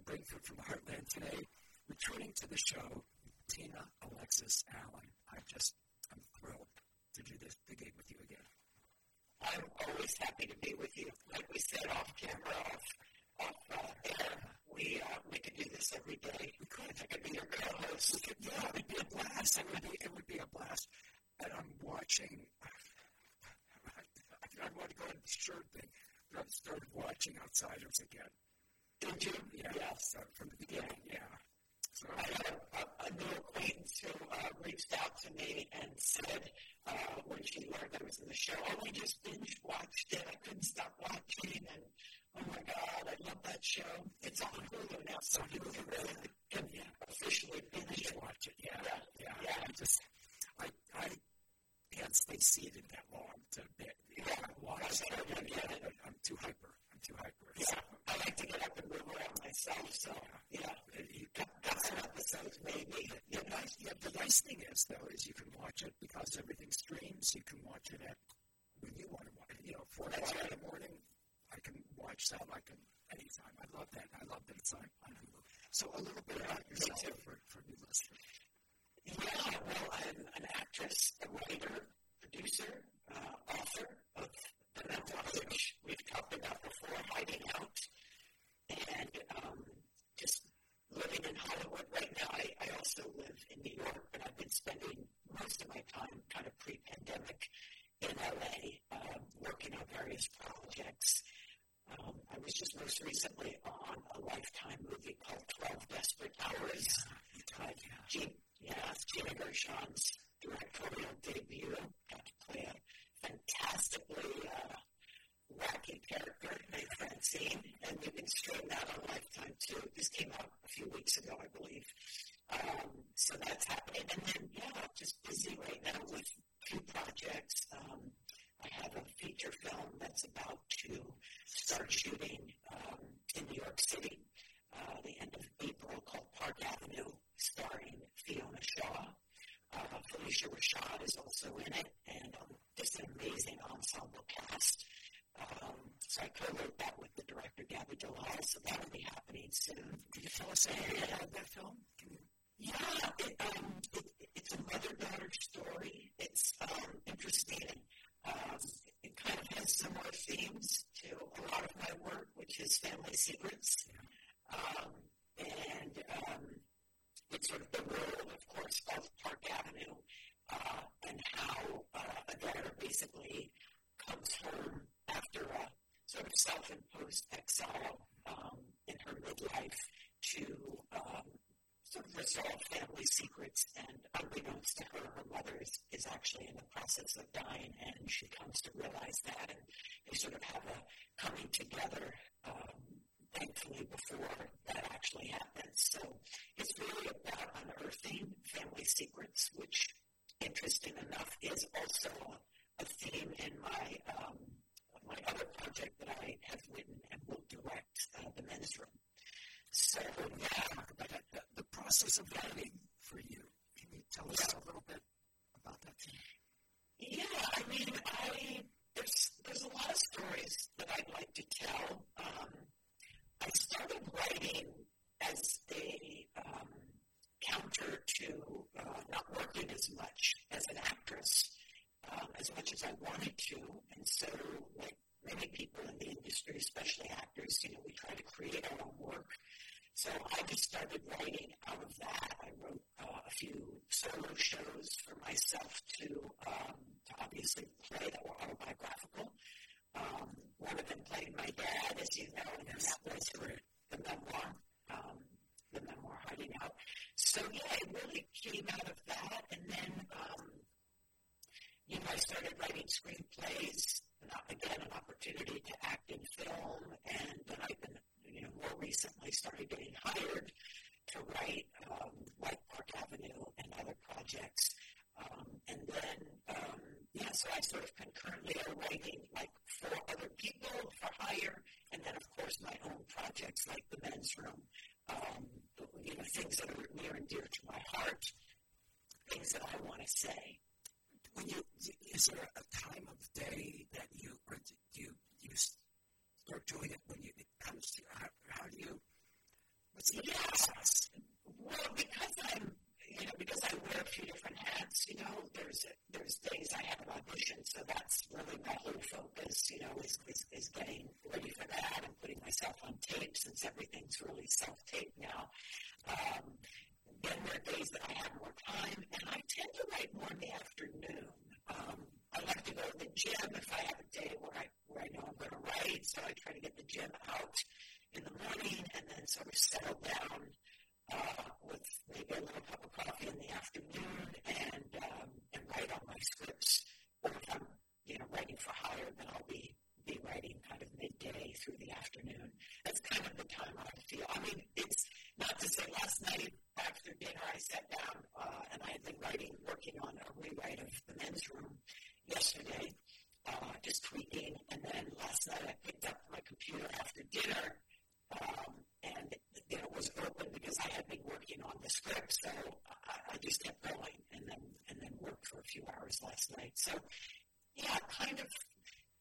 B. Free Radio Show from Heartland today. Returning to the show, Tina Alexis Allen. I just, I'm thrilled to do this, the gig with you again. I'm always happy to be with you. Like we said off camera, off, off uh, air, we uh, we could do this every day. We could. I could be your co-host. Could, yeah, it'd be a blast. It would be, it would be a blast. And I'm watching. I, I want to go ahead and shirt thing, but I've started watching Outsiders again. Did you? Yeah. Yes. So from the beginning, yeah. So, I had a, a new acquaintance who uh, reached out to me and said uh, when she learned I was in the show, oh, I just binge watched it. I couldn't stop watching, and oh my god, I love that show. It's on Hulu now, so you can really can officially binge watch it. Yeah, Yeah. yeah. Yeah. I just, I, I can't stay seated that long to bed. Yeah, watch. I, I, I'm too hyper. Too hyper. Yeah, I like to get up and move around myself, so yeah. You Got, got some episodes, maybe. The nice, yeah, the nice thing is though is you can watch it because everything streams. You can watch it at when you want to watch. it. You know, four o'clock in the morning. I can watch that. I can anytime. I love that. I love that it's on, on Hulu. So a little bit about yourself for, for new listeners. Yeah, well, I'm an actress, a writer, producer, uh, author of the memoir, which we've talked about before, Hiding Out, and um, just living in Hollywood right now. I, I also live in New York, but I've been spending most of my time kind of pre-pandemic in LA, uh, working on various projects. Um, I was just most recently on a Lifetime movie called 12 Desperate Hours. Uh, Gene, yeah, Gina Gershon's directorial debut. Got to play a fantastically uh, wacky character named Francine, and we've been streaming that on Lifetime too. This came out a few weeks ago, I believe. Um, so that's happening. And then, yeah, just busy right now with two projects. Um, I have a feature film that's about to start shooting um, in New York City uh, the end of April called Park Avenue, starring Fiona Shaw. Uh, Phylicia Rashad is also in it, and um, just an amazing ensemble cast. Um, so I co-wrote that with the director Gabby Delay, so that'll be happening soon. Can you tell us anything about that film? You, Yeah, it, um, it, it's a mother-daughter story. It's um, interesting. Um, it kind of has similar themes to a lot of my work, which is family secrets. Um, and um, it's sort of the role, of course, of Park Avenue uh, and how uh, daughter basically comes home after a sort of self-imposed exile um, in her midlife to um, sort of resolve family secrets. And unbeknownst to her, her mother is, is actually in the process of dying, and she comes to realize that, and they sort of have a coming together. Um, thankfully, before that actually happens. So it's really about unearthing family secrets, which, interesting enough, is also a, theme in my um, my other project that I have written and will direct, uh, The Men's Room. So, yeah, about that, the, the process of writing for you. Can you tell us a little bit about that? Yeah, I mean, I there's there's a lot of stories that I'd like to tell. Um, I started writing as a um, counter to uh, not working as much as an actress, um, as much as I wanted to, and so like many people in the industry, especially actors, you know, we try to create our own work. So I just started writing out of that. I wrote uh, a few solo shows for myself to, um, to obviously play that were autobiographical. Um, one of them played my dad, as you know, and yes. that was for the memoir, um, the memoir Hiding Out. So yeah, it really came out of that, and then um, you know I started writing screenplays. Not, again, an opportunity to act in film, and then I've been, you know, more recently started getting hired to write um, like Park Avenue and other projects. Um, and then um, yeah, so I sort of concurrently are writing like for other people for hire, and then of course my own projects like the men's room, um, you know, things that are near and dear to my heart, things that I want to say. When you is there a time of day that you or you you start doing it when you it comes to how, how do you what's the yeah. process? Well, because I'm you know, because I wear a few different hats, you know, there's there's days I have an audition, so that's really my whole focus, you know, is, is, is getting ready for that and putting myself on tape since everything's really self-tape now. Um, then there are days that I have more time, and I tend to write more in the afternoon. Um, I like to go to the gym if I have a day where I where I know I'm going to write, so I try to get the gym out in the morning and then sort of settle down with maybe a little cup of coffee in the afternoon and and write on my scripts. Or if I'm you know writing for hire, then I'll be be writing kind of midday through the afternoon. That's kind of the time I feel. I mean, it's not to say last night after dinner I sat down and I had been writing, working on a rewrite of the men's room yesterday, uh, just tweaking, and then last night I picked up my computer after dinner. Um, and you know was open because I had been working on the script, so I, I just kept going and then and then worked for a few hours last night. So yeah, kind of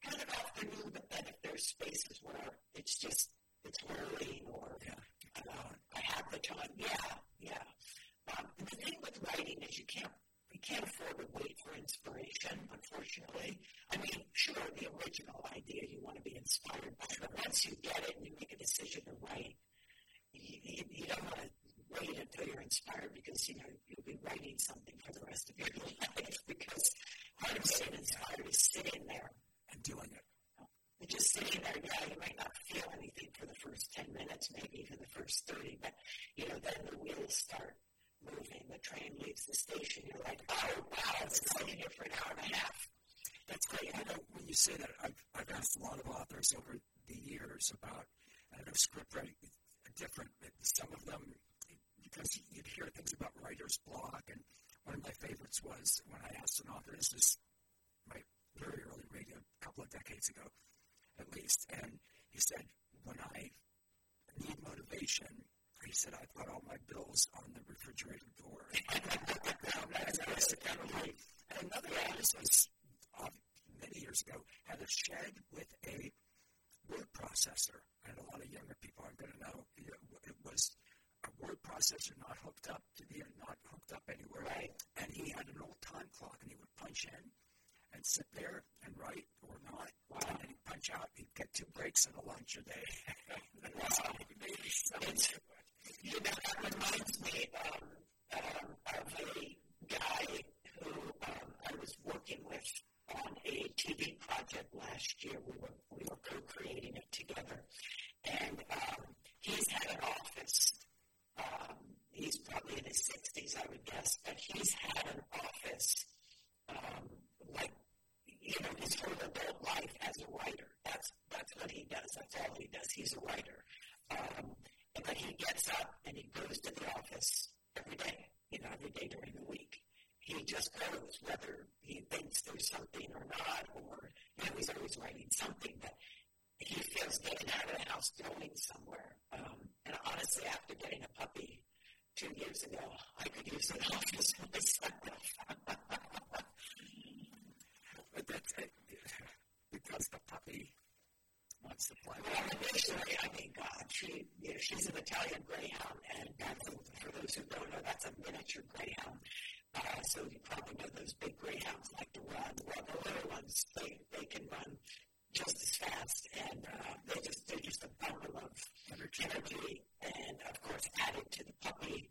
kind of afternoon, but then if there's spaces where it's just it's early or yeah. uh, I have the time, yeah, yeah. Um, and the thing with writing is you can't you can't afford to wait for inspiration, unfortunately. I mean, sure, the original idea you want to be inspired by, but once you get it and you make a decision to write, you, you, you don't want to wait until you're inspired because you know you'll be writing something for the rest of your life. because part of being inspired is sitting there and doing it. You're just sitting there, yeah, you might not feel anything for the first 10 minutes, maybe even the first 30, but, you know, then the wheels start moving. The train leaves the station. You're like, oh, wow, it's sitting here for an hour and a half. That's great. I know when you say that, I've, I've asked a lot of authors over the years about, I know script writing different. Some of them, because you'd hear things about writer's block, and one of my favorites was when I asked an author, this is my very early radio, a couple of decades ago at least, and he said, when I need motivation, he said, I put all my bills on the refrigerator door. and another artist was uh, many years ago had a shed with a word processor. And a lot of younger people aren't going to know. It was a word processor not hooked up to the not hooked up anywhere. Right. And he had an old time clock, and he would punch in and sit there and write or not. Wow. And then he'd punch out. He'd get two breaks and a lunch a day. wow. you know, that reminds me um, um, of a guy who um, I was working with on a TV project last year. We were we were co-creating it together, and um, he's had an office. Um, he's probably in his sixties, I would guess, but he's had an office um, like you know his whole adult a writer. That's that's what he does. That's all he does. He's a writer. Um, and then he gets up and he goes to the office every day, you know, every day during the week. He just goes, whether he thinks there's something or not, or, you know, he's always writing something, but he feels getting out of the house, going somewhere. Um, and honestly, after getting a puppy two years ago, I could use an office myself. but that's it. Because the puppy wants to play. Well, initially, I mean, God, she, you know, she's an Italian greyhound, and that's, for those who don't know, that's a miniature greyhound. Uh, so you probably know those big greyhounds like to run. Well, the little ones, they, they can run just as fast, and uh, they just they're just a bundle of energy, and of course, added to the puppy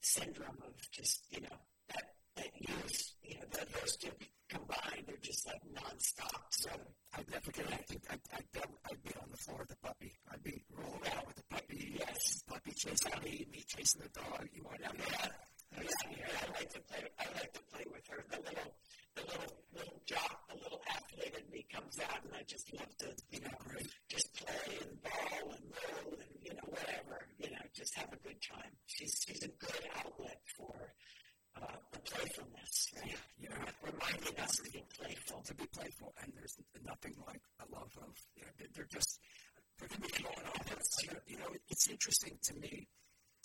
syndrome of just you know that that use you know the, those two combined are just like nonstop. So I never get. I think I'd, I'd, I'd be on the floor with the puppy. I'd be rolling out with the puppy. Yes, puppy chasing me, me chasing the dog. You want out? Yeah. Yeah, yeah, I like to play. I like to play with her. The little, the little, little jock, the little athlete in me comes out, and I just love to, you know, just play and ball and roll and you know whatever, you know, just have a good time. She's she's a good outlet for uh, the playfulness. You're reminding us to be playful. To be playful, and there's nothing like a love of. You know, they're just they're going to be going on. It's, you know, you know it's interesting to me.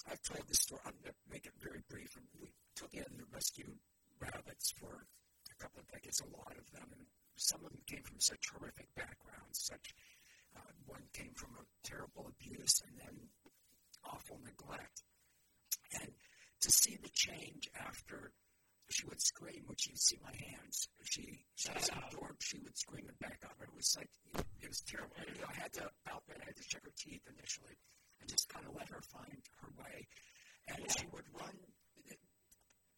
I've told this story. I'm going to make it very brief. We took in the rescue rabbits for a couple of decades, a lot of them, and some of them came from such horrific backgrounds. Such uh, one came from a terrible abuse, and then awful neglect, and to see the change after she would scream when she'd see my hands. She she was in the dorm, she would scream and back up. It was like it was terrible. You know, I had to palpate, I had to check her teeth initially, and just kind of let her find her way. And she would run.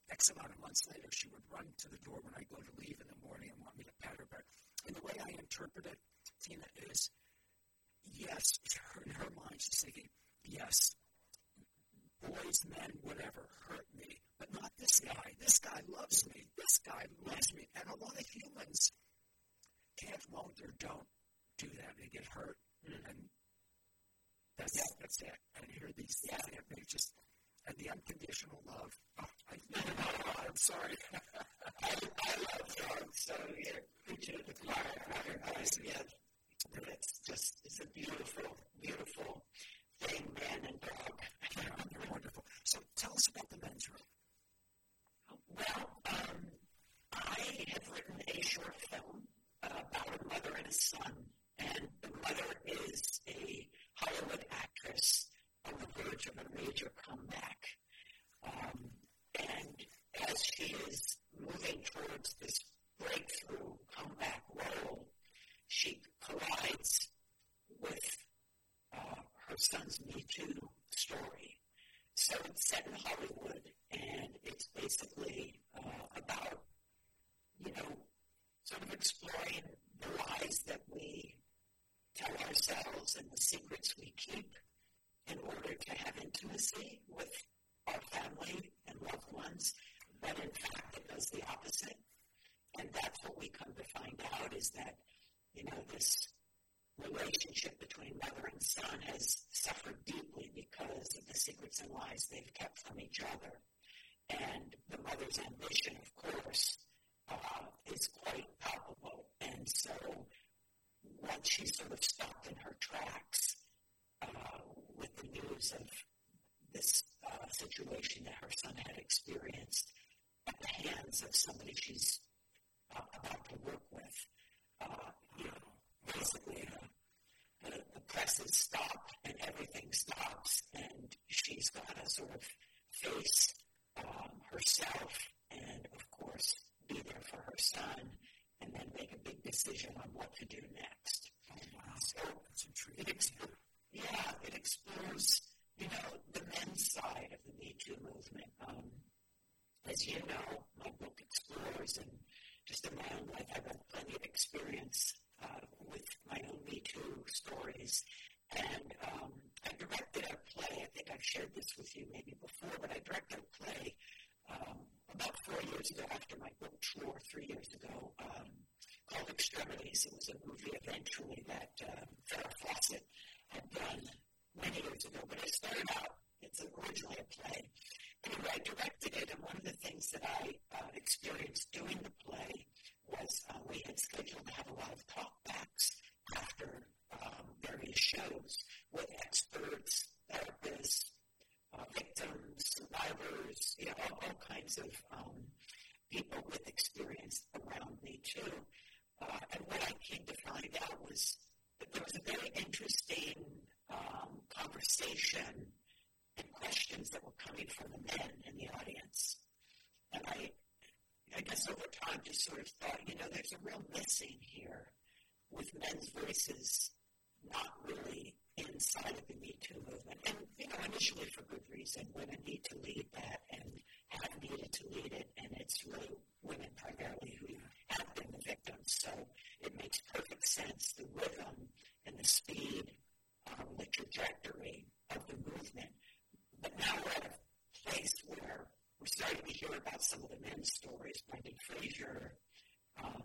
X amount of months later, she would run to the door when I go to leave in the morning and want me to pat her. But and the way I interpret it, Tina, is yes, her, in her mind, she's thinking, yes, boys, men, whatever, hurt me, but not this guy. This guy loves me. This guy loves me. And a lot of humans can't, won't, or don't do that. They get hurt. And that's, yeah. that's it. And here these things, yeah. they just, and the unconditional love. Oh, I, I'm sorry. I, I love dogs, so you're preaching to the choir. Yeah. But it's just, it's a beautiful, beautiful thing, man and dog. Yeah, they're wonderful. So tell us about the men's room. Well, um, I have written a short film uh, about a mother and a son, and the mother is a Hollywood actress on the verge of a major comeback. Um, and as she is moving towards this breakthrough comeback role, she collides with uh, her son's Me Too story. So it's set in Hollywood, and it's basically uh, about, you know, sort of exploring the lies that we tell ourselves and the secrets we keep in order to have intimacy with our family and loved ones, but in fact it does the opposite. And that's what we come to find out is that, you know, this relationship between mother and son has suffered deeply because of the secrets and lies they've kept from each other. And the mother's ambition, of course, uh, is quite palpable. And so once she's sort of stopped in her tracks uh, with the news of this uh, situation that her son had experienced at the hands of somebody she's uh, about to work with, uh, you know, basically uh, the, the presses stop and everything stops, and to sort of face um, herself and, of course, be there for her son, and then make a big decision on what to do next. Oh, wow. So it explores, yeah, it explores, you know, the men's side of the Me Too movement. Um, as you know, my book explores, and just in my own life, I've had plenty of experience uh, with my own Me Too stories. And um, I directed a play. I think I've shared this with you maybe before, but I directed a play um, about four years ago after my book tour, three years ago, um, called Extremities. It was a movie eventually that uh, Farrah Fawcett had done many years ago, but it started out, it's originally a play. Anyway, I directed it, and one of the things that I uh, experienced doing the play was uh, we had scheduled to have a lot of talkbacks after um, various shows with experts, therapists, uh, victims, survivors, you know, all, all kinds of um, people with experience around me too. Uh, and what I came to find out was that there was a very interesting um, conversation and questions that were coming from the men in the audience. And I I guess over time just sort of thought, you know, there's a real missing here with men's voices not really inside of the Me Too movement. And, you know, initially for good reason, women need to lead that and have needed to lead it, and it's really women primarily who have been the victims. So it makes perfect sense, the rhythm and the speed, um, the trajectory of the movement. But now we're at a place where we're starting to hear about some of the men's stories, Brendan Fraser, um,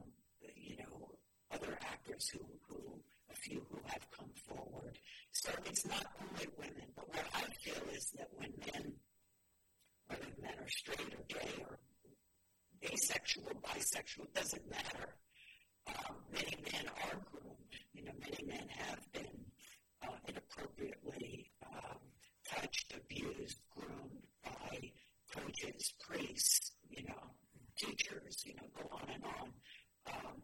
you know, other actors who, who, a few who have come forward. So it's not only women, but what I feel is that when men, whether men are straight or gay or asexual, bisexual, doesn't matter. Um, many men are groomed. You know, many men have been uh, inappropriately um, touched, abused, groomed by coaches, priests, you know, teachers, you know, go on and on, um,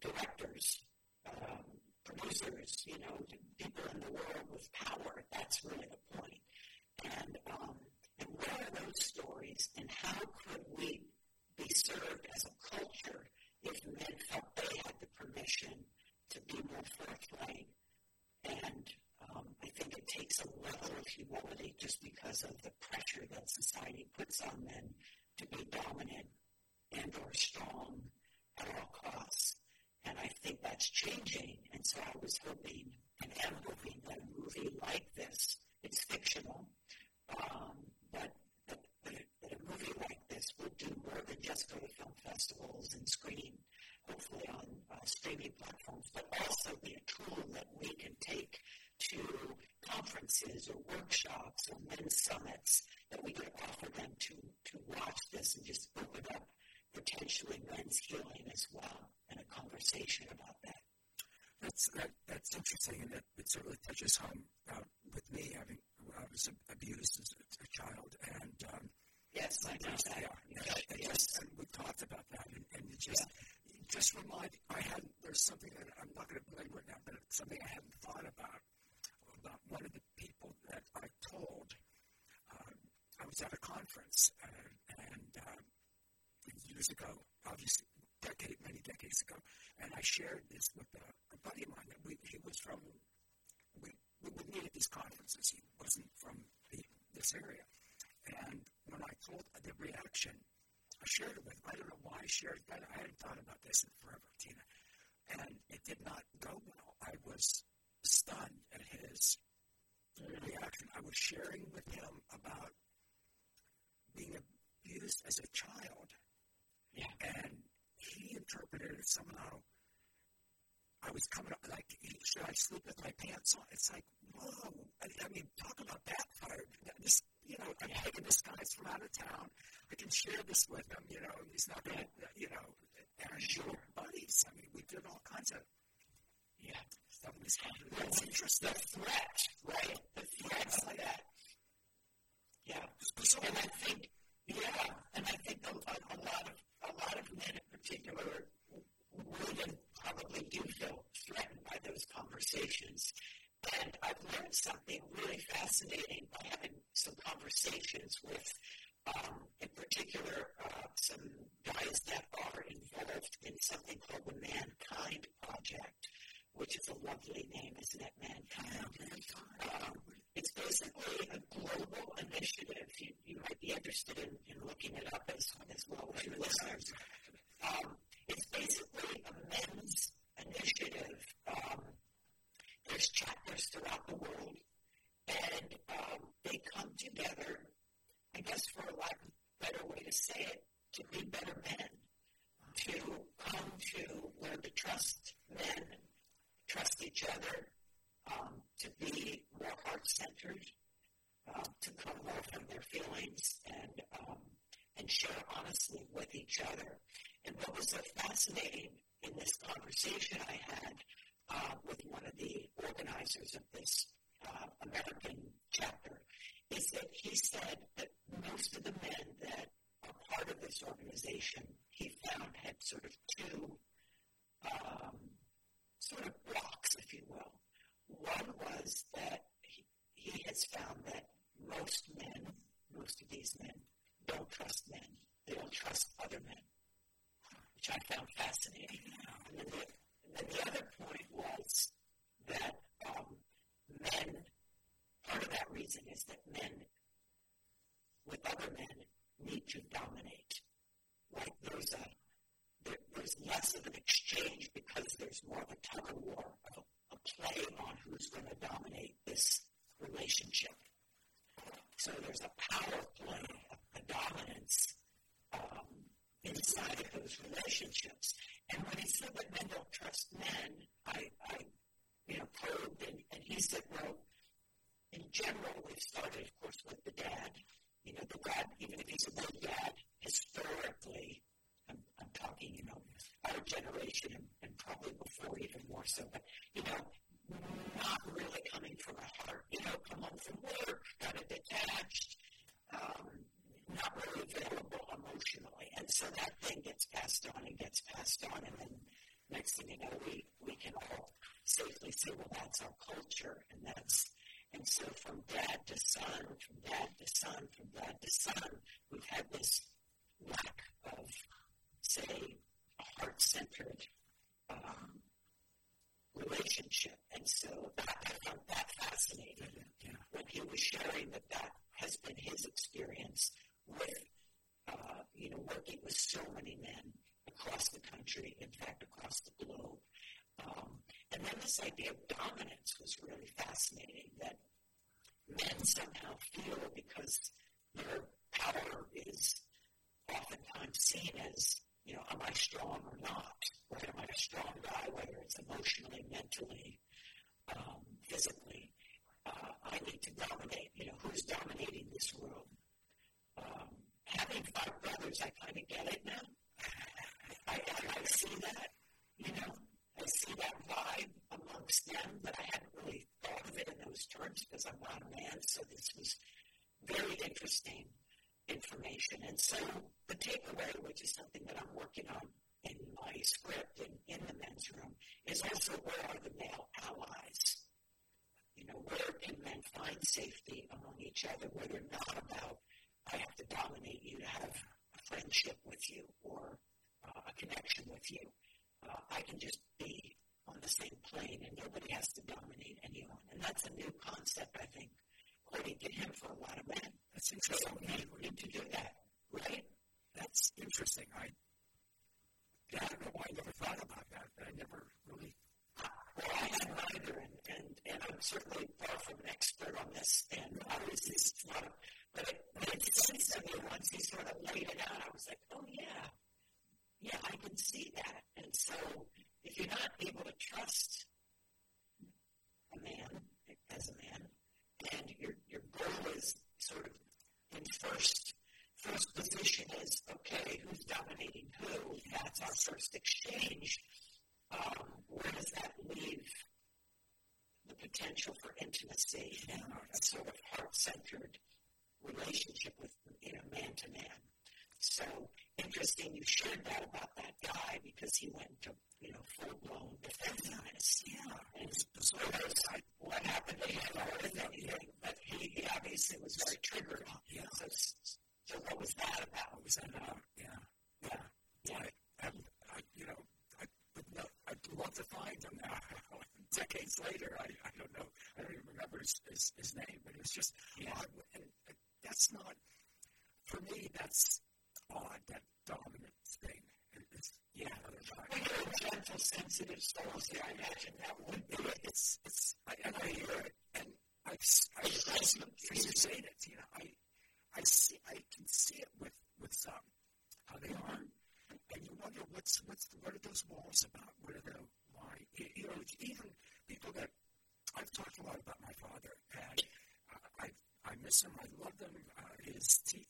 directors, um, people in the world with power. That's really the point. And um, and what are those stories, and how could we be served as a culture if men felt they had the permission to be more forthright? And um, I think it takes a level of humility just because of the pressure that society puts on men to be dominant and or strong at all costs. And I think that's changing. And so I was hoping and am hoping that a movie like this, it's fictional, um, but that, that a movie like this would do more than just go to film festivals and screen, hopefully on uh, streaming platforms, but also be a tool that we can take to conferences or workshops or men's summits that we could offer them to, to watch this and just open up potentially men's healing as well a conversation about that. That's that, that's interesting, and it, it certainly touches home uh, with me. Having I was abused as a, a child, and um, yes, I know that. Yeah, yeah, yes. Just, and we talked about that, and, and it just yeah. just remind. I had there's something that I'm not going to belabor now, but it's something I hadn't thought about about one of the people that I told. Um, I was at a conference, uh, and uh, years ago, obviously, decade, many decades ago, and I shared this with a, a buddy of mine. That we, he was from, we, we would meet at these conferences. He wasn't from the, this area. And when I told the reaction, I shared it with him. I don't know why I shared that. I hadn't thought about this in forever, Tina. And it did not go well. I was stunned at his reaction. I was sharing with him about being abused as a child yeah. And he interpreted it somehow. I was coming up like, should I sleep with my pants on? It's like, whoa. I, I mean, talk about backfired. This, you know, I'm taking this guy's from out of town. I can share this with him. You know, he's not going to, you know, and sure. buddies. I mean, we did all kinds of, yeah, stuff in this country. That's interesting. The threat, right? The threats like that. Yeah. So, and I think, yeah, and I think a, a, lot of a lot of men in particular would probably do feel threatened by those conversations. And I've learned something really fascinating by having some conversations with, um, in particular, uh, some guys that are involved in something called the Mankind Project, which is a lovely name, isn't it? Mankind. Um, it's basically a global initiative. You, you might be interested in, in looking it up as, as well as your listeners. Um, it's basically a men's initiative. Um, there's chapters throughout the world, and um, they come together, I guess for a lack of a better way to say it, to be better men, to come to learn to trust men, trust each other, um, to be more heart centered, um, to come more from their feelings and um, and share honestly with each other. And what was so fascinating in this conversation I had uh, with one of the organizers of this uh, American chapter is that he said that most of the men that are part of this organization he found had sort of two um, sort of blocks, if you will. One was that he, he has found that most men, most of these men, don't trust men. They don't trust other men, which I found fascinating. And then the, and then the other point was that um, men, part of that reason is that men with other men need to dominate. Like there's a there, there's less of an exchange because there's more of a tug of war, of a a play on who's going to dominate this relationship. So there's a power play, a, a dominance um, inside of those relationships. And when he said that men don't trust men, I, I you know, probed and, and he said, well, in general, we've started, of course, with the dad. You know, the dad, even if he's a good dad, historically, I'm, I'm talking, you know, our generation and, and probably before even more so, but, you know, not really coming from a heart, you know, come home from work, kind of detached, um, not really available emotionally. And so that thing gets passed on and gets passed on, and then next thing you know, we, we can all safely say, well, that's our culture, and that's and so from dad to son, from dad to son, from dad to son, we've had this lack of, say, a heart-centered um, relationship. And so that, I found that fascinating yeah. when he was sharing that that has been his experience with, uh, you know, working with so many men across the country, in fact, across the globe. Um, and then this idea of dominance was really fascinating that men somehow feel because their power is oftentimes seen as, you know, am I strong or not? Or am I a strong guy, whether it's emotionally, mentally, um, physically? Uh, I need to dominate. You know, who's dominating this world? Um, having five brothers, I kind of get it now. I, I, I see that, you know. I see that vibe amongst them, but I hadn't really thought of it in those terms because I'm not a man. So this was very interesting information. And so the takeaway, which is something that I'm working on in my script and in the men's room, is also where are the male allies? You know, where can men find safety among each other where they're not about, I have to dominate you to have a friendship with you or uh, a connection with you uh, I can just be on the same plane and nobody has to dominate anyone. And that's a new concept, I think, according to him, for a lot of men. That's interesting. So men need to do that, right? That's interesting. I, yeah, I don't know why I never thought about that. I never really. Well, I hadn't either, and, and, and I'm certainly far from an expert on this, and obviously it's not, but it made sense to me once he sort of laid it out. I was like, oh, yeah, yeah, I can see that. And so if you're not able to trust a man as a man, and your your goal is sort of in first first position is okay, who's dominating who? That's our first exchange. Um, where does that leave the potential for intimacy and a sort of heart centered relationship with you know man to man? So interesting you shared that about that guy because he went to, you know, full blown defensiveness. Yeah. And so like, what happened to him or anything, but he, he obviously was very triggered. Yeah. So, so what was that about? What was that about? Yeah. Yeah. Yeah. I, I, I you know, I would not, I'd love to find him now. Decades later, I, I don't know. I don't even remember his, his, his name, but it was just yeah. odd. And that's not, for me, that's odd, that dominance thing. It's, yeah, when you're gentle, sensitive souls, yeah, I imagine that would be it. It's, it's, I, and I hear it, and I, I, I as you say it, you know, I, I see, I can see it with, with some, how they are, and you wonder what's, what's, what are those walls about? What are the, why? You know, even people that, I've talked a lot about my father, and I, I miss him, I love him, uh, his teeth,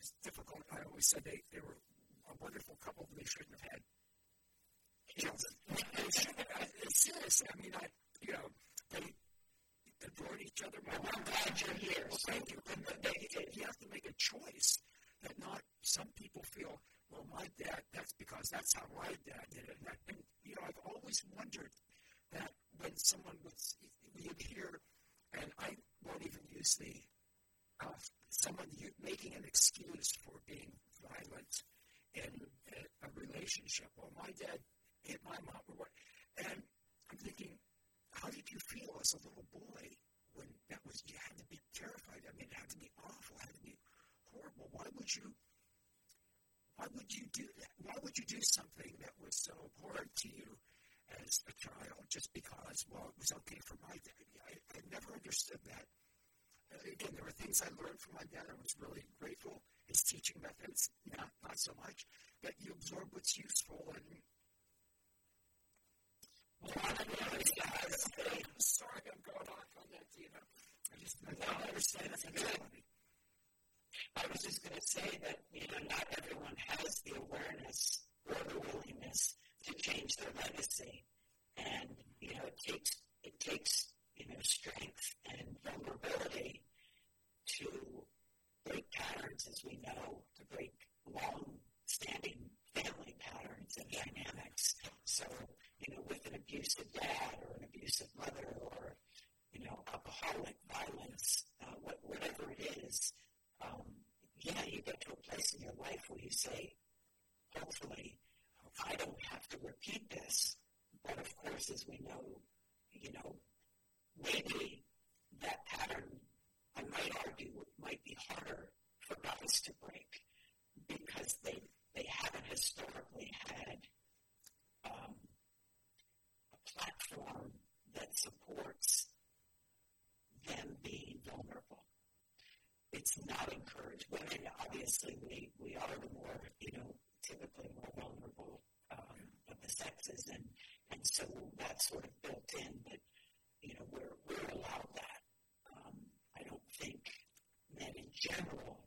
was difficult. I always said they, they were a wonderful couple, but they shouldn't have had children. seriously, I mean, I, you know, they adored each other. My I'm glad you're here. Well, thank you. And they, you have to make a choice that not some people feel, well, my dad, that's because that's how my dad did it. And, that, and you know, I've always wondered that when someone was, we would hear, and I won't even use the uh, someone making an excuse for being violent in a, a relationship. Well, my dad hit my mom, or what. and I'm thinking, how did you feel as a little boy when that was? You had to be terrified. I mean, it had to be awful. It had to be horrible. Why would you? Why would you do that? Why would you do something that was so hard to you as a child just because, well, it was okay for my daddy? I, I never understood that again, there were things I learned from my dad. I was really grateful. His teaching methods, not not so much, but you absorb what's useful and. Well, I. Sorry, I'm going off on that. You know, I just I don't understand sexuality. I was just going to say that, you know, not everyone has the awareness or the willingness to change their legacy. And, you know, it takes, it takes, you know, strength and vulnerability to break patterns as we know, to break long standing family patterns and dynamics. So, you know, with an abusive dad or an abusive mother or, you know, alcoholic violence, uh, what, whatever it is, um, yeah, you get to a place in your life where you say, hopefully, I don't have to repeat this. But of course, as we know, you know, maybe that pattern, I might argue, might be harder for guys to break because they they haven't historically had um, a platform that supports them being vulnerable. It's not encouraged. Women, obviously, we, we are the more, you know, typically more vulnerable um, of the sexes, and, and so that's sort of built in, but, you know, we're, we're allowed that. Um, I don't think men in general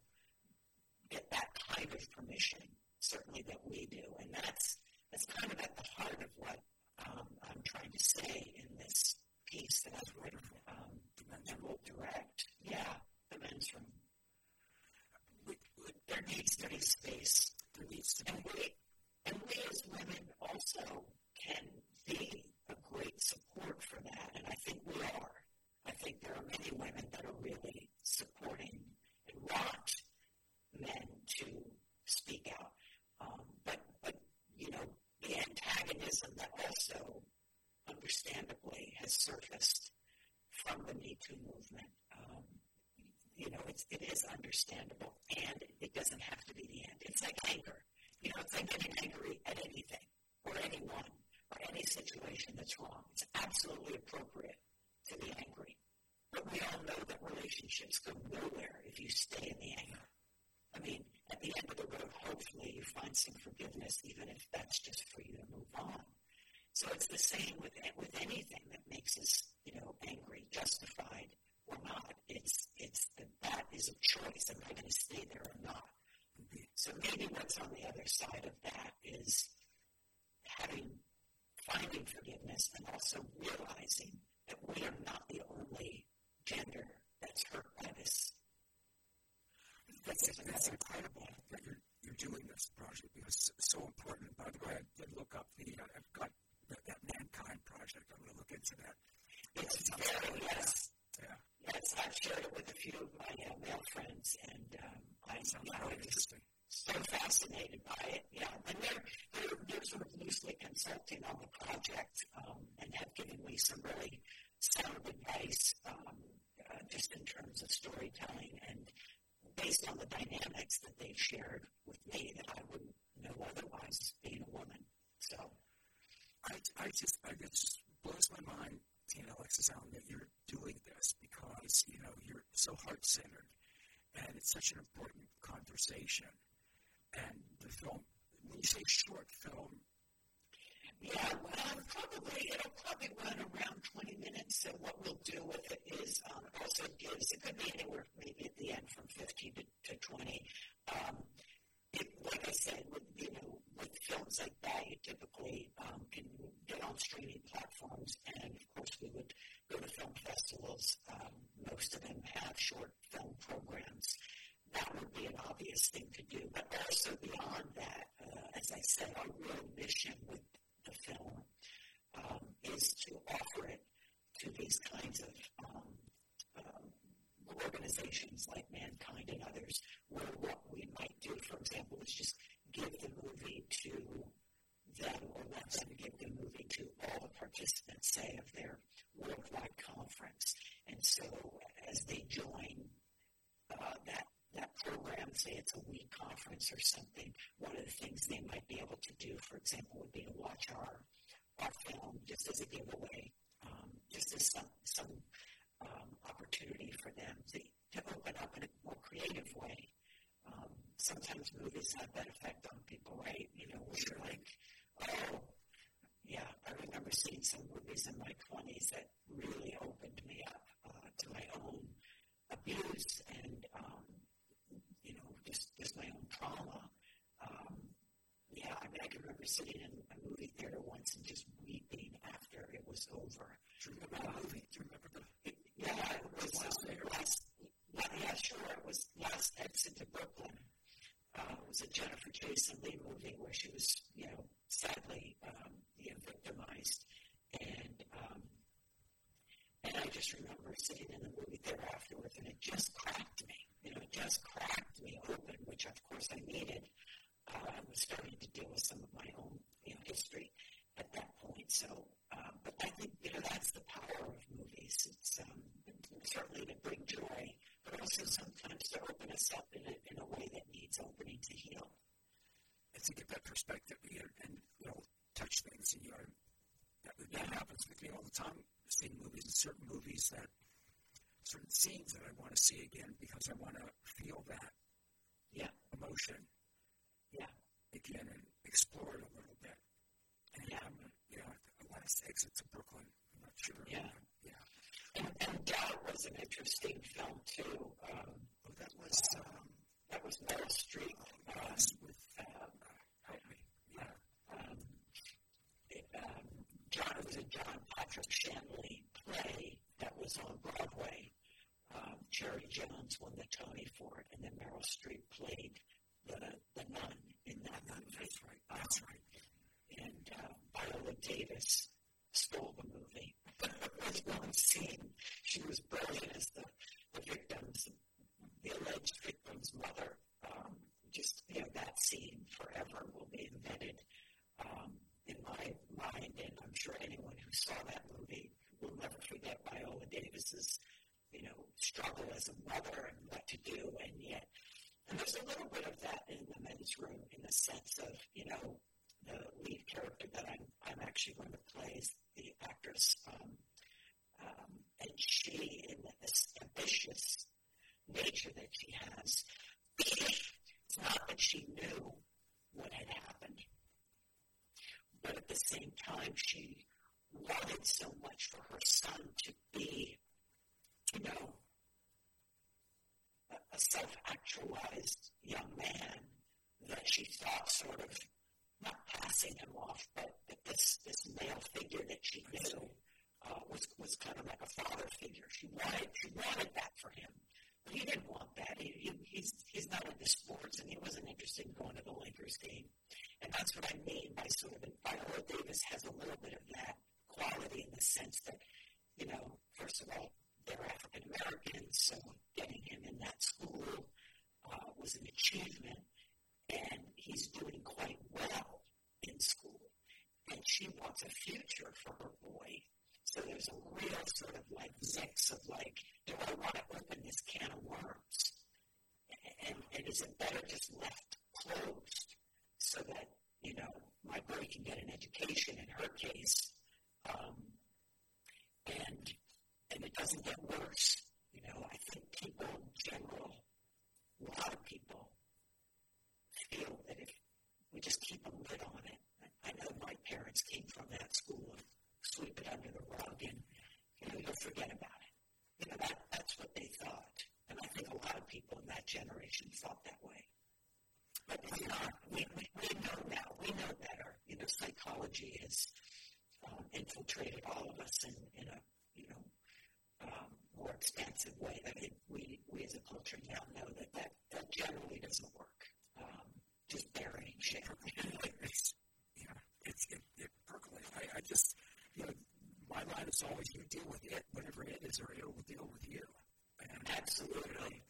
get that kind of permission, certainly that we do, and that's, that's kind of at the heart of what um, I'm trying to say in this piece that I've written, um, will direct. Yeah, the men's room. We, there needs space. Needs to. And we, and we as women also can be a great support for that, and I think we are. I think there are many women that are really supporting and want men to speak out. Um, but, but, you know, the antagonism that also understandably has surfaced from the Me Too movement. You know, it's, it is understandable, and it doesn't have to be the end. It's like anger. You know, it's like getting angry at anything or anyone or any situation that's wrong. It's absolutely appropriate to be angry. But we all know that relationships go nowhere if you stay in the anger. I mean, at the end of the road, hopefully you find some forgiveness, even if that's just for you to move on. So it's the same with with anything that makes us, you know, angry, justified or not. It's it's that that is a choice. Am I going to stay there or not? So maybe what's on the other side of that is having finding forgiveness and also realizing that we are not the only gender that's hurt by this. That's, that's incredible that you're, you're doing this project because it's so important. By the way, I did look up the, uh, I've got that, that Mankind project. I'm going to look into that. It's very, yes. Yeah. Yes, I've shared it with a few of my uh, male friends, and um, I Sounds really interesting. So fascinated by it, yeah. And they're, they're, they're sort of loosely consulting on the project um, and have given me some really sound advice um, uh, just in terms of storytelling and based on the dynamics that they've shared with me that I wouldn't know otherwise being a woman. So I, I just, I, it just blows my mind, Tina Alexis-Allen, that you're doing this because, you know, you're so heart-centered and it's such an important conversation. And the film, when you say short film, yeah, well, probably it'll probably run around 20 minutes. So what we'll do with it is um, also gives it could be anywhere maybe at the end from 15 to, to 20. Um, it, like I said, with you know with films like that, you typically um, can get on streaming platforms, and of course we would go to film festivals. Um, most of them have short film programs. That would be an obvious thing to do, but also beyond that, uh, as I said, our real mission with the film um, is to offer it to these kinds of um, um, organizations like Mankind and others, where what we might do, for example, is just give the movie to them or let them give the movie to all the participants, say, of their worldwide conference. And so as they join uh, that that program, say it's a week conference or something, one of the things they might be able to do, for example, would be to watch our our film just as a giveaway, um, just as some some um, opportunity for them to, open up in a more creative way. Um, sometimes movies have that effect on people, right? You know, where you're like, oh, yeah, I remember seeing some movies in my 20s that really opened me up uh, to my own abuse and um, you know, just just my own trauma. Um, yeah, I mean, I can remember sitting in a movie theater once and just weeping after it was over. Do you remember the movie? Do you remember the? Yeah, it was last, um, last. Yeah, sure. It was last exit to Brooklyn. Uh, it was a Jennifer Jason Leigh movie where she was, you know, sadly, um, you know, victimized, and um, and I just remember sitting in the movie theater afterwards, and it just cracked me you know, it just cracked me open, which of course I needed. Uh, I was starting to deal with some of my own you know, history at that point. So, um, but I think you know that's the power of movies. It's um, certainly to bring joy, but also sometimes to open us up in a, in a way that needs opening to heal. And to get that perspective, you know, and we all touch things, and you are that, that happens with me all the time. Seeing movies and certain movies that certain scenes that I want to see again because I want to feel that yeah. emotion. Yeah. Again and explore it a Exit to Brooklyn. I'm not sure. Yeah. yeah. And, and Doubt was an interesting film too. Um, oh, that was um, that was Meryl Streep. Uh, yes, with um, help me. Yeah. Um, it, um, John it was a John Patrick Shanley play that was on Broadway. Um, Cherry Jones won the Tony for it, and then Meryl Streep played the the nun in that movie. That's right. That's um, right. And uh, Viola Davis stole the movie. There's one scene she was brilliant as the, the victim's, the alleged victim's mother. Um, just you know that scene forever will be embedded um, in my mind, and I'm sure anyone who saw that movie will never forget Viola Davis's you know struggle as a mother and what to do, and yet. And there's a little bit of that in the men's room in the sense of, you know, the lead character that I'm, I'm actually going to play is the actress, um, um, and she, in this ambitious nature that she has, it's not that she knew what had happened, but at the same time, she wanted so much for her son to be, you know, a, a self actualized young man that she thought sort of not passing him off, but, but this this male figure that she knew uh, was was kind of like a father figure. She wanted she wanted that for him, but he didn't want that. He, he, he's he's not into sports, and he wasn't interested in going to the Lakers game. And that's what I mean by sort of. Viola Davis has a little bit of that quality in the sense that, you know, first of all, they're African Americans, so getting him in that school uh, was an achievement and he's doing quite well in school. And a future for her boy. So there's a real sort of like mix of like, do I want to open this can of worms? And, and is it better just left closed so that, you know, my boy can get an education in her case? Um, and and it doesn't get worse. You know, I think people in general, a lot of people feel that if we just keep a lid on it, I know my parents came from that school of sweep it under the rug and you know you'll forget about it. You know that that's what they thought, and I think a lot of people in that generation thought that way. But it's not. We, we, we know now. We know better. You know, psychology has um, infiltrated all of us in, in a you know um, more expansive way. I mean, we we as a culture now know that that, that generally doesn't work just burying shit. it's, you know, it's, it, it percolates. I, I just, you know, line always you deal with it, whatever it is, or it will deal with you. And Absolutely.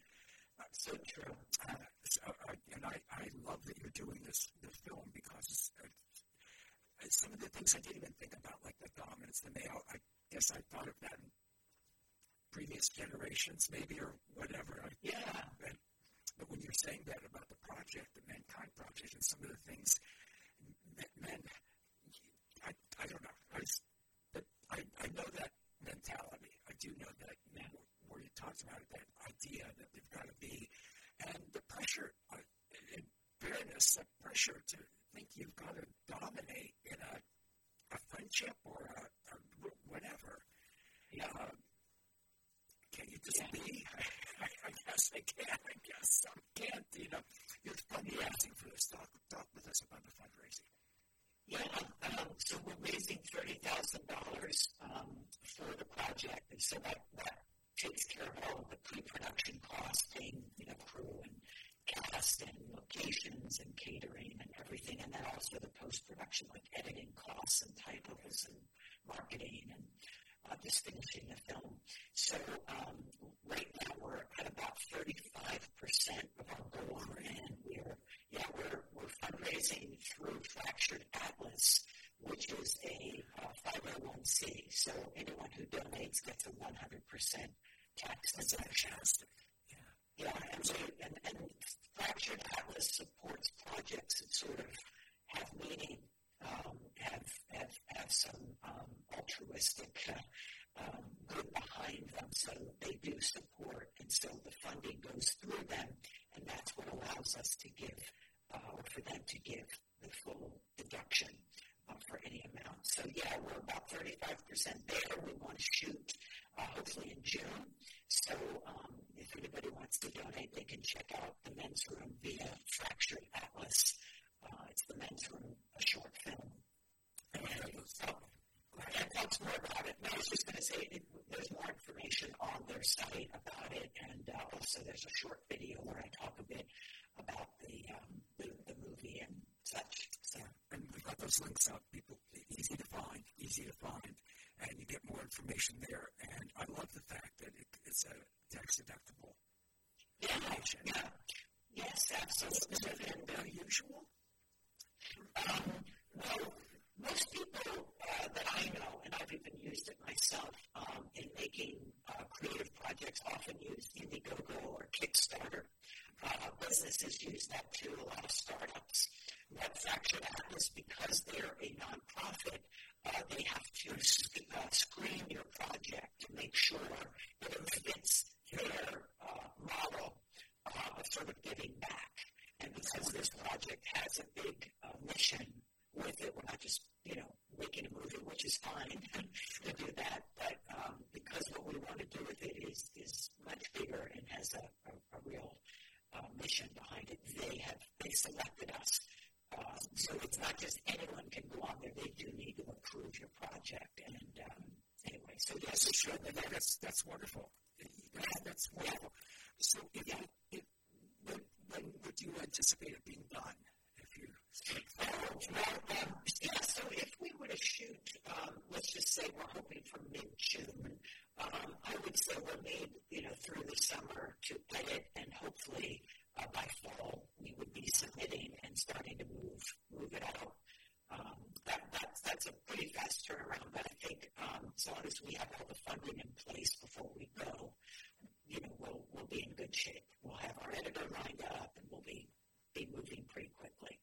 That's so true. Uh, so, uh, and I, I love that you're doing this, this film because uh, some of the things I didn't even think about, like the dominance, the male, I guess I thought of that in previous generations, maybe, or whatever. Yeah. And, but when you're saying that about the project, the Mankind Project, and some of the things, men, I, I don't know. I, but I, I know that mentality. I do know that men, where you talked about it, that idea that they've got to be, and the pressure, uh, in fairness, the pressure to think you've got to dominate in a, a friendship or a, a whatever. Yeah. Uh, can you just yeah. be? I, I, guess I can. I guess some can't. You know, you're fundraising for this. Talk, talk with us about the fundraising. Yeah, um, so we're raising thirty thousand um, dollars for the project, and so that that takes care of all of the pre-production costing, you know, crew and cast and locations and catering and everything, and then also the post-production like editing costs and typos and marketing and uh, finishing the film. So um, right now we're at about 35% of our goal, and we're yeah we're we're fundraising through Fractured Atlas, which is a uh, 501c. So anyone who donates gets a 100% tax deduction. Yeah, yeah, and, so, and, and Fractured Atlas supports projects that sort of have meaning um, have, have, have some um, altruistic uh, um, good behind them. So they do support, and so the funding goes through them, and that's what allows us to give, uh, or for them to give the full deduction uh, for any amount. So yeah, we're about 35% there. We want to shoot uh, hopefully in June. So um, if anybody wants to donate, they can check out the men's room via Fractured Atlas. Uh, it's the men's room, a short film. And so, and talks more about it. And I was just going to say, it, there's more information on their site about it, and uh, also there's a short video where I talk a bit about the um, the, the movie and such. So, and we got those links up. People easy to find, easy to find, and you get more information there. And I love the fact that it, it's a tax deductible. Yeah, yeah, yes, absolutely. Is that unusual? Um, well, most people uh, that I know, and I've even used it myself um, in making uh, creative projects, often use Indiegogo or Kickstarter. Uh, businesses use that too, a lot of startups. But Fractured Atlas, because they're a nonprofit, uh, they have to sc- uh, screen your project to make sure it fits their uh, model of sort of giving back. And because this project has a big mission with it. We're not just, you know, making a movie, which is fine to do that, but um, because what we want to do with it is is much bigger and has a, a, a real uh, mission behind it. They have they selected us, uh, so it's not just anyone can go on there. They do need to approve your project, and um, anyway, so yes, yeah, sure. That, that's that's wonderful. Yeah, that's wonderful. So, yeah, it, when, when would you anticipate it being done? well, um, yeah, so if we were to shoot, um, let's just say we're hoping for mid-June, um, I would say we're made, you know, through the summer to edit, and hopefully uh, by fall we would be submitting and starting to move move it out. Um, that, that's, that's a pretty fast turnaround, but I think um, as long as we have all the funding in place before we go, you know, we'll, we'll be in good shape. We'll have our editor lined up, and we'll be, be moving pretty quickly.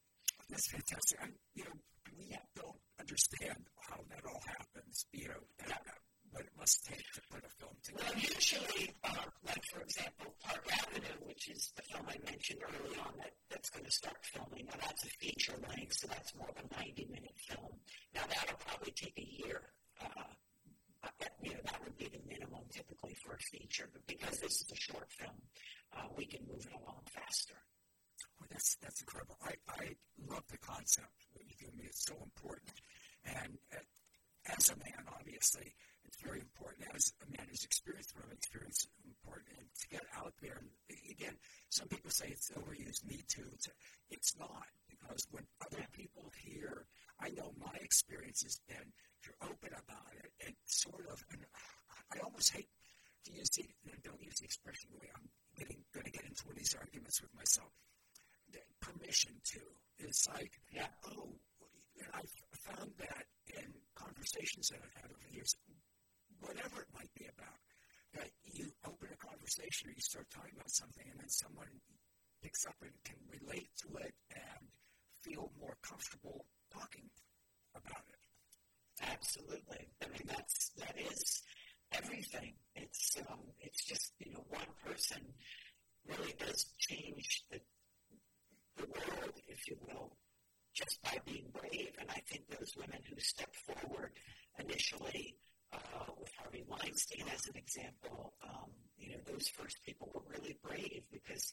That's fantastic. I, you know, we don't understand how that all happens, you know, uh, what it must take to put a film together. Well, usually, uh, like for example, Park Avenue, which is the film I mentioned early on that, that's going to start filming. Now, that's a feature length, so that's more of a 90 minute film. Now, that'll probably take a year. Uh, you know, that would be the minimum typically for a feature, but because this is a short film, uh, we can move it along faster. Well, that's that's incredible. I, I love the concept. What you give me is so important. And uh, as a man, obviously, it's very important. As a man who's experienced what I've experienced, it's important and to get out there. And again, some people say it's overused. Me too. It's, it's not because when other people hear, I know my experience has been. If you're open about it, it sort of. And I almost hate to use the. Don't use the expression the way I'm getting going to get into one of these arguments with myself permission to. It's like, yeah. oh, and I've found that in conversations that I've had over the years, whatever it might be about, that you open a conversation or you start talking about something and then someone picks up and can relate to it and feel more comfortable talking about it. Absolutely. I mean, that's, that is everything. It's, um, it's just, you know, one person really does change the the world, if you will, just by being brave. And I think those women who stepped forward initially, uh, with Harvey Weinstein as an example, um, you know, those first people were really brave because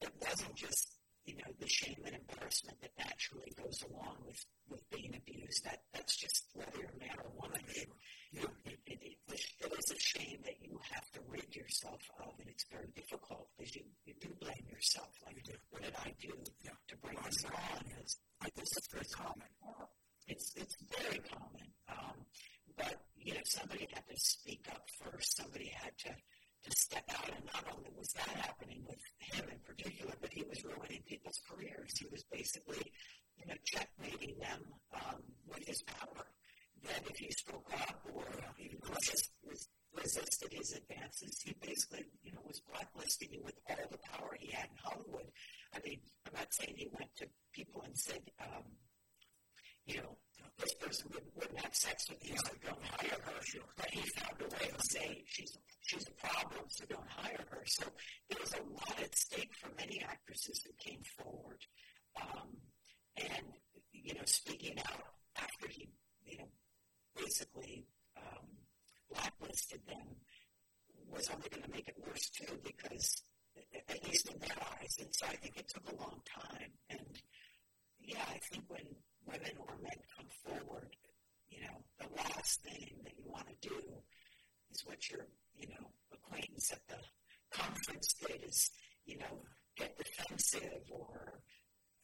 it wasn't just you know the shame and embarrassment that naturally goes along with with being abused. That that's just whether you're a man or a woman. It, you know, it, it, it, it is a shame that you have to rid yourself of, and it's very difficult because you, you do blame yourself. Like, what did I do yeah. to bring this on? It's, I think that's very common. It's it's very common. Um, but you know, somebody had to speak up first. Somebody had to to step out. And not only was that happening with him in particular, but he was ruining people's careers. He was basically, you know, checkmating them um, with his power. That if he spoke up or even resist, resisted his advances, he basically, you know, was blacklisting you with all the power he had in Hollywood. I mean, I'm not saying he went to people and said, um, you know, this person would, wouldn't have sex with you, so don't hire her. But he found a way to say she's she's a problem, so don't hire her. So there was a lot at stake for many actresses who came forward. Um, and, you know, speaking out after he, you know, basically um, blacklisted them was only going to make it worse, too, because at least in their eyes. And so I think it took a long time. And, yeah, I think when women or men come forward, you know, the last thing that you want to do is what you're you know, acquaintance at the conference did is, you know, get defensive or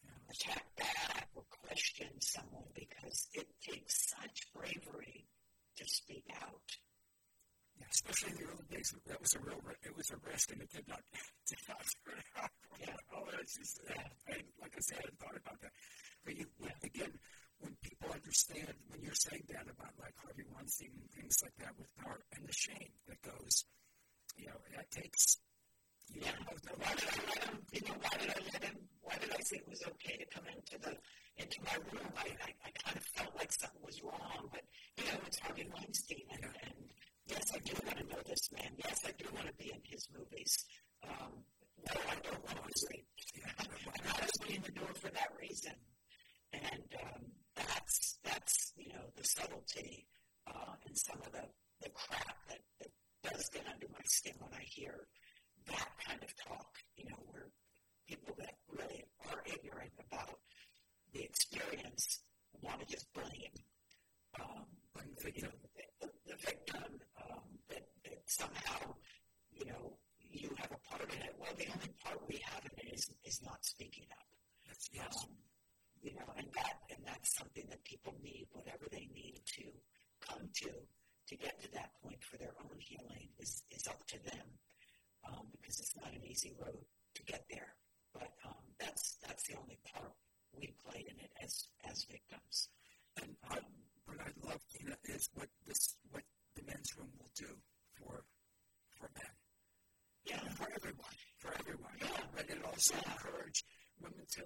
you know, attack back or question someone because it takes such bravery to speak out. Yeah, especially in the early days, that was a real, it was a risk, and it did not, did not turn out. Yeah. Oh, that's just, yeah. I, like I said, I hadn't thought about that. But you, yeah. again, when people understand, when you're saying that about like Harvey Weinstein and things like that with power and the shame that goes, you know, that takes. You yeah. Know, why did I let him? You know, why did I let him? Why did I think it was okay to come into the into my room? I I, I kind of felt like something was wrong, but you know, it's Harvey Weinstein, and, yeah. and yes, I do want to know this man. Yes, I do want to be in his movies. Um, no, I don't want to sleep. Yeah. I'm not opening the door for that reason. And um, that's that's you know the subtlety uh, and some of the, the crap that, that does get under my skin when I hear that kind of talk. You know, where people that really are ignorant about the experience want to just blame. Um, you know, the, the victim um, that, that somehow you know you have a part in it. Well, the only part we have in it is is not speaking up. That's, yes. Um, you know, and that and that's something that people need, whatever they need to come to to get to that point for their own healing is is up to them, um, because it's not an easy road to get there. But um, that's that's the only part we play in it as as victims. And um, what I love, Tina, is what this what the men's room will do for for men. Yeah, for everyone, for everyone. Yeah, but it also yeah. encourage women to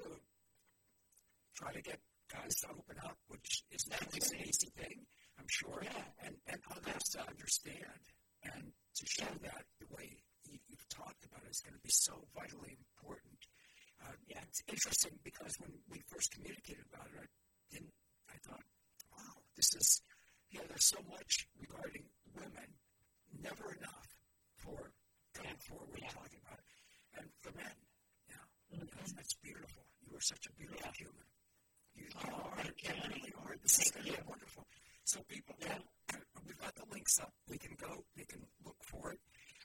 try to get guys to open up, which is not an easy thing, I'm sure, yeah. and, and others to understand and to show that the way you, have talked about it is going to be so vitally important. Uh, yeah, it's interesting because when we first communicated about it, I didn't. I thought, wow, this is, you know, there's so much regarding women, never enough for coming forward yeah. talking about it, and for men, you know, mm-hmm. that's, that's beautiful. You are such a beautiful yeah. human. Are, and you are. This yeah, wonderful. So people, yeah, we've got the links up. They can go, they can look for it.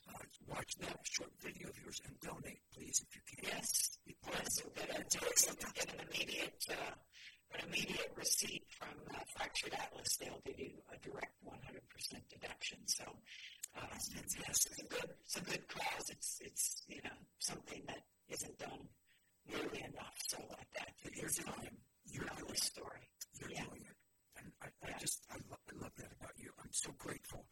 Uh, watch that short video of yours and donate, please, if you can. Yes, yes, get, a, get an immediate, uh, an immediate receipt from uh, Fractured Atlas. They'll give you a direct 100% deduction. So, uh, it's, yes, it's a good, it's a good cause. It's, it's you know something that isn't done nearly enough. So, like that, you're doing you're doing the story. You're yeah. doing it. And I, I yeah. just, I, lo- I love that about you. I'm so grateful.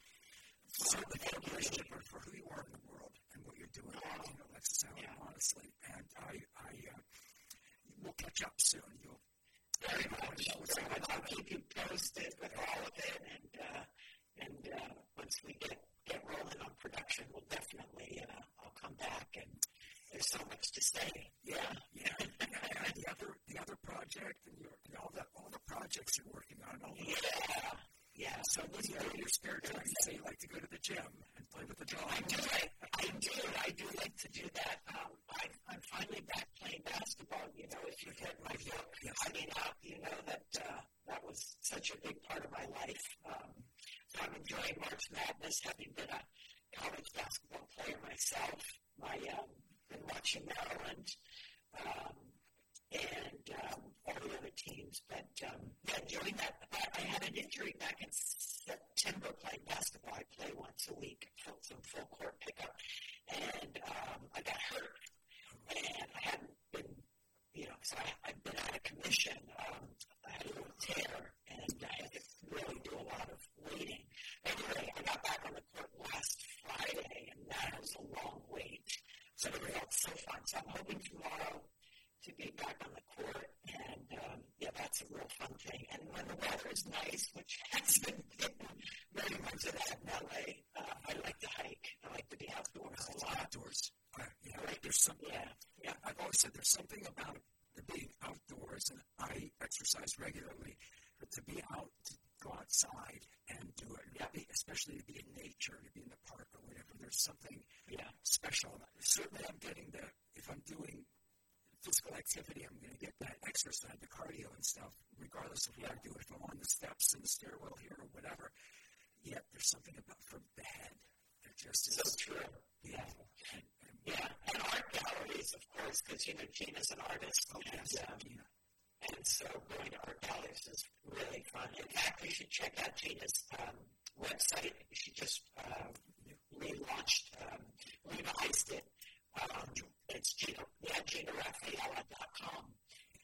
Certainly for, for, for who you are in the world and what you're doing, oh. you know, Alexis Allen, yeah. honestly. And I, I, uh, we'll catch up soon. You'll very much. I'll keep you posted with all of it, and uh, and uh, once we get get rolling on production, we'll definitely uh, I'll come back and there's so much to say. Yeah, yeah. and the other the other project and, your, and all the all the projects you're working on. All yeah. Yeah. So when you your spare time, you say you like to go to the gym and play with the dog. I do. I, I do. I do like to do that. Um, I, I'm finally back playing basketball. You know, if you've read my book, yes. I mean, uh, you know that uh, that was such a big part of my life. Um, so I'm enjoying March Madness, having been a college basketball player myself. My um, been watching Maryland um, and um, all the other teams. But um, yeah, during that, I had an injury back in September playing basketball. I play once a week, some full court pickup, and um, I got hurt, and I hadn't been, you know, so I, I've been out of commission. Um, I had a little tear, and I had to really do a lot of waiting. Anyway, I got back on the court last Friday, and that was a wait. So so fun. So I'm hoping tomorrow to be back on the court, and um, yeah, that's a real fun thing. And when the weather is nice, which hasn't been very much of that in LA, uh, I like to hike. I like to be outdoors a lot. Outdoors, uh, you know, right. there's some. Yeah, yeah. I've always said there's something about the being outdoors, and I exercise regularly. But to be out, to go outside and do it, yeah. especially to be in nature, to be in the park or whatever. there's something Yeah. special. Certainly, I'm getting the if I'm doing physical activity, I'm going to get that exercise, the cardio and stuff, regardless of what I do. It, if I'm on the steps in the stairwell here or whatever, yet there's something about from the head that just is So true. Yeah. And, and, Yeah. And art galleries, of course, because, you know, Gina's an artist. oh, and, yes, um, Gina. And so going to art galleries is really fun. In fact, you should check out Gina's um, website. She just uh, relaunched, um, revised it. Um, it's Gina, yeah, GinaRaffaella.com.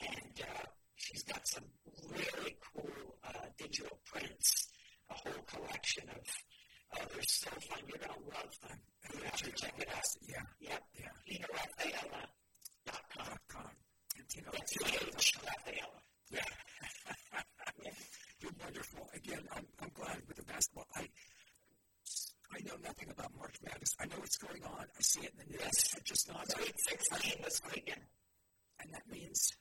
And uh, she's got some really cool uh, digital prints, a whole collection of, oh, they're so fun. You're going to love them. You have to check it out. Yeah, Yep. yeah. GinaRaffaella.com. Dot com. You're wonderful. Again, I'm, I'm glad with the basketball. I I know nothing about March Madness. I know what's going on. I see it in the news. I'm just not. Sweet 16 this weekend. And that means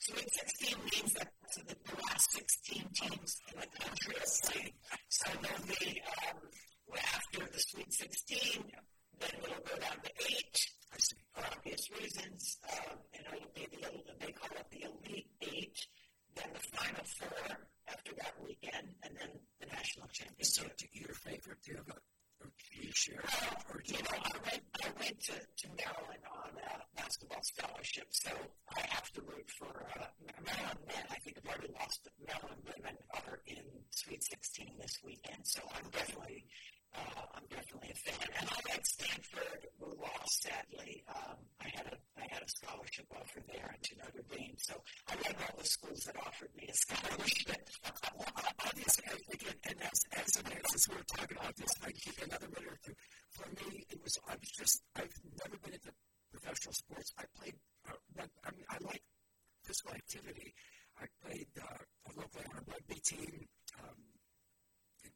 So Sweet 16 means that the last 16 teams in the country are playing. So there'll be, um, after the Sweet 16, then it'll go down to eight I see. for obvious reasons. Um, and it'll be the, they call it the Elite Eight, then the Final Four after that weekend, and then the National So, Championship. do your favorite? Do you have a? Or do you share? Or do You you know, I went, I went to, to Maryland on a basketball scholarship, so I have to root for uh, Maryland men. I think I've already lost, but Maryland women are in Sweet 16 this weekend, so I'm definitely, uh, I'm definitely a fan. And I like Stanford, who lost sadly. Um, I had a, I had a scholarship offer there to Notre Dame, so I like all the schools that offered me a scholarship. obviously, I think, and, and as, as a man, as we were talking about this, I give you another minute or two. For me, it was, I was just, I've never been into professional sports. I played, uh, rug, I mean, I like physical activity. I played uh, a local on a rugby team um,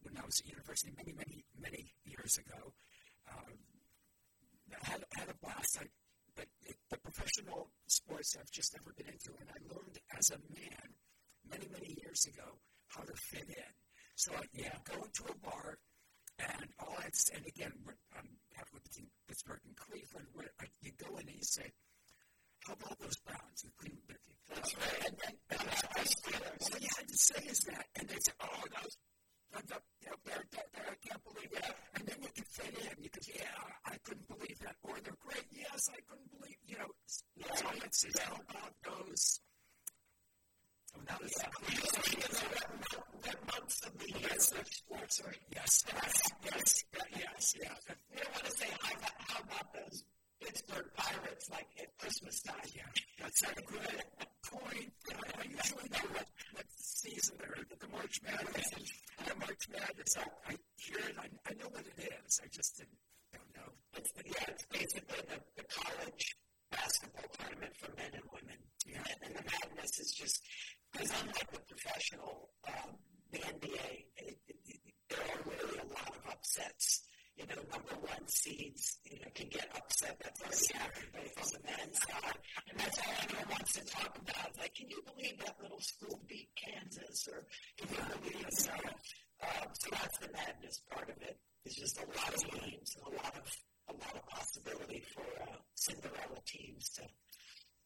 when University many, many, many years ago. Um, I had, had a blast. I, but it, the professional sports I've just never been into, and I learned as a man many, many years ago how to fit in. So yeah, go into a bar, and all I and again, we're- I'm half with between Pittsburgh and Cleveland, where I, you go in and you say, "How about those Browns?" The Cleveland, that's right. And then and I, I, all you had to say is that, and they say, "Oh, those." I'm up, you know, they're, they're, they're, I can't believe that. And then you can fit in. You can say, yeah, I couldn't believe that. Or they're great. Yes, I couldn't believe, you know, that's all I'd say. How about those? Oh, now this What months of the year which sports are Yes, yes, yes, yes, yeah. You don't want to say, how about, how about those Pittsburgh Pirates, like at Christmas time? Yeah, that's a good point. I usually know what, what season they're in, the March Madness, and the March Madness, I, I hear it, I, I know what it is. I just didn't, don't know. It's the, yeah, it's basically the, the college basketball tournament for men and women. Yeah. And, and the madness is just, because unlike the professional, um, the NBA, it, it, it, there are really a lot of upsets. You know, number one seeds, you know, can get upset. That's already happened both on the men's side. And that's all anyone wants to talk about. Like, can you believe that little school beat Kansas? Or can you believe, you um, so that's the madness part of it. It's just a lot of games and a lot of a lot of possibility for uh, Cinderella teams to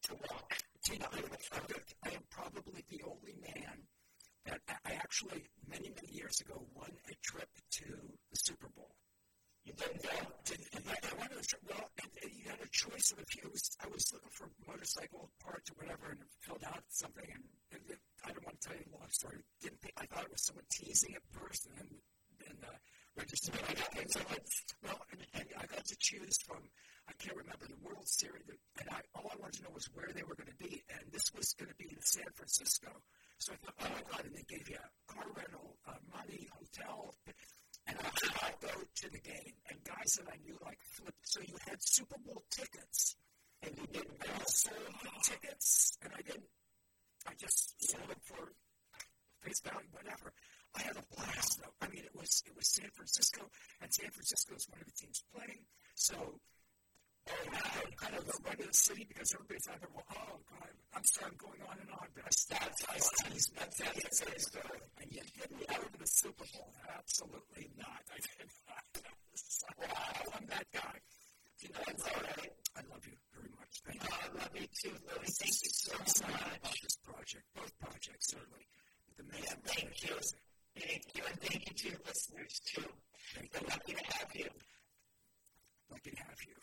to walk. to Tina, I am, I am probably the only man that I actually, many, many years ago, won a trip to the Super Bowl. You didn't go. Did, and I, I wanted to, well, and, and you had a choice of a few. Was, I was looking for motorcycle parts or whatever, and filled out something, and, and it, I don't want to tell you the long story. Didn't think, I thought it was someone teasing at first, and then, then uh, registered. I got things like, well, and, and I got to choose from, I can't remember the World Series, and I, all I wanted to know was where they were going to be, and this was going to be in San Francisco. So I thought, oh my God, and they gave you a car rental, uh, money, hotel, and I I go to the game, and guys that I knew like flipped. So you had Super Bowl tickets, and you didn't. I sold the tickets, and I didn't. I just sold them for face value, whatever. I had a blast though. I mean, it was it was San Francisco, and San Francisco is one of the teams playing. So uh, I kind of go right to the city because everybody's out there. Well, oh God, I'm sorry, I'm going on and on, but I start I tease that's San Francisco, and you didn't go to the Super Bowl. Absolutely not. I did not. So, I'm that guy. You know that's all right. I love you very much. Thank you. Oh, I love you too, Louis. Thank you so much. About this project, both projects, certainly. The man, Thank you. Thank you. And thank you to your listeners too. We're lucky to have you. lucky to have you.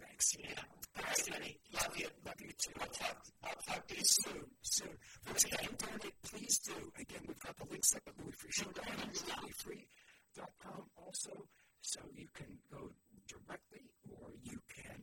Thanks. Yeah. All right, honey. Love you. Love you too. I'll talk, I'll talk to you soon. Soon. Folks, if you donate, please do. Again, we've got the links up at louisfreeshow.com, louisfree.com also, so you can go directly or you can.